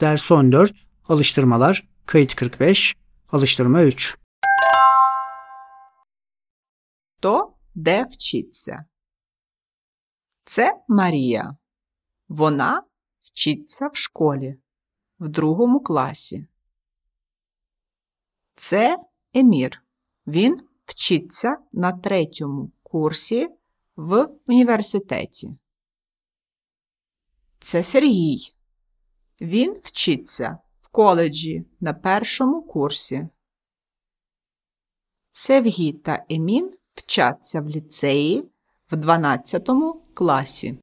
Ders 14. Alıştırmalar. Kayıt 45. Alıştırma 3. Хто де вчиться? Це Марія. Вона вчиться в школі в другому класі. Це Емір. Він вчиться на третьому курсі в університеті. Це Сергій. Він вчиться в коледжі на першому курсі. Севгі та Емін вчаться в ліцеї в 12 класі.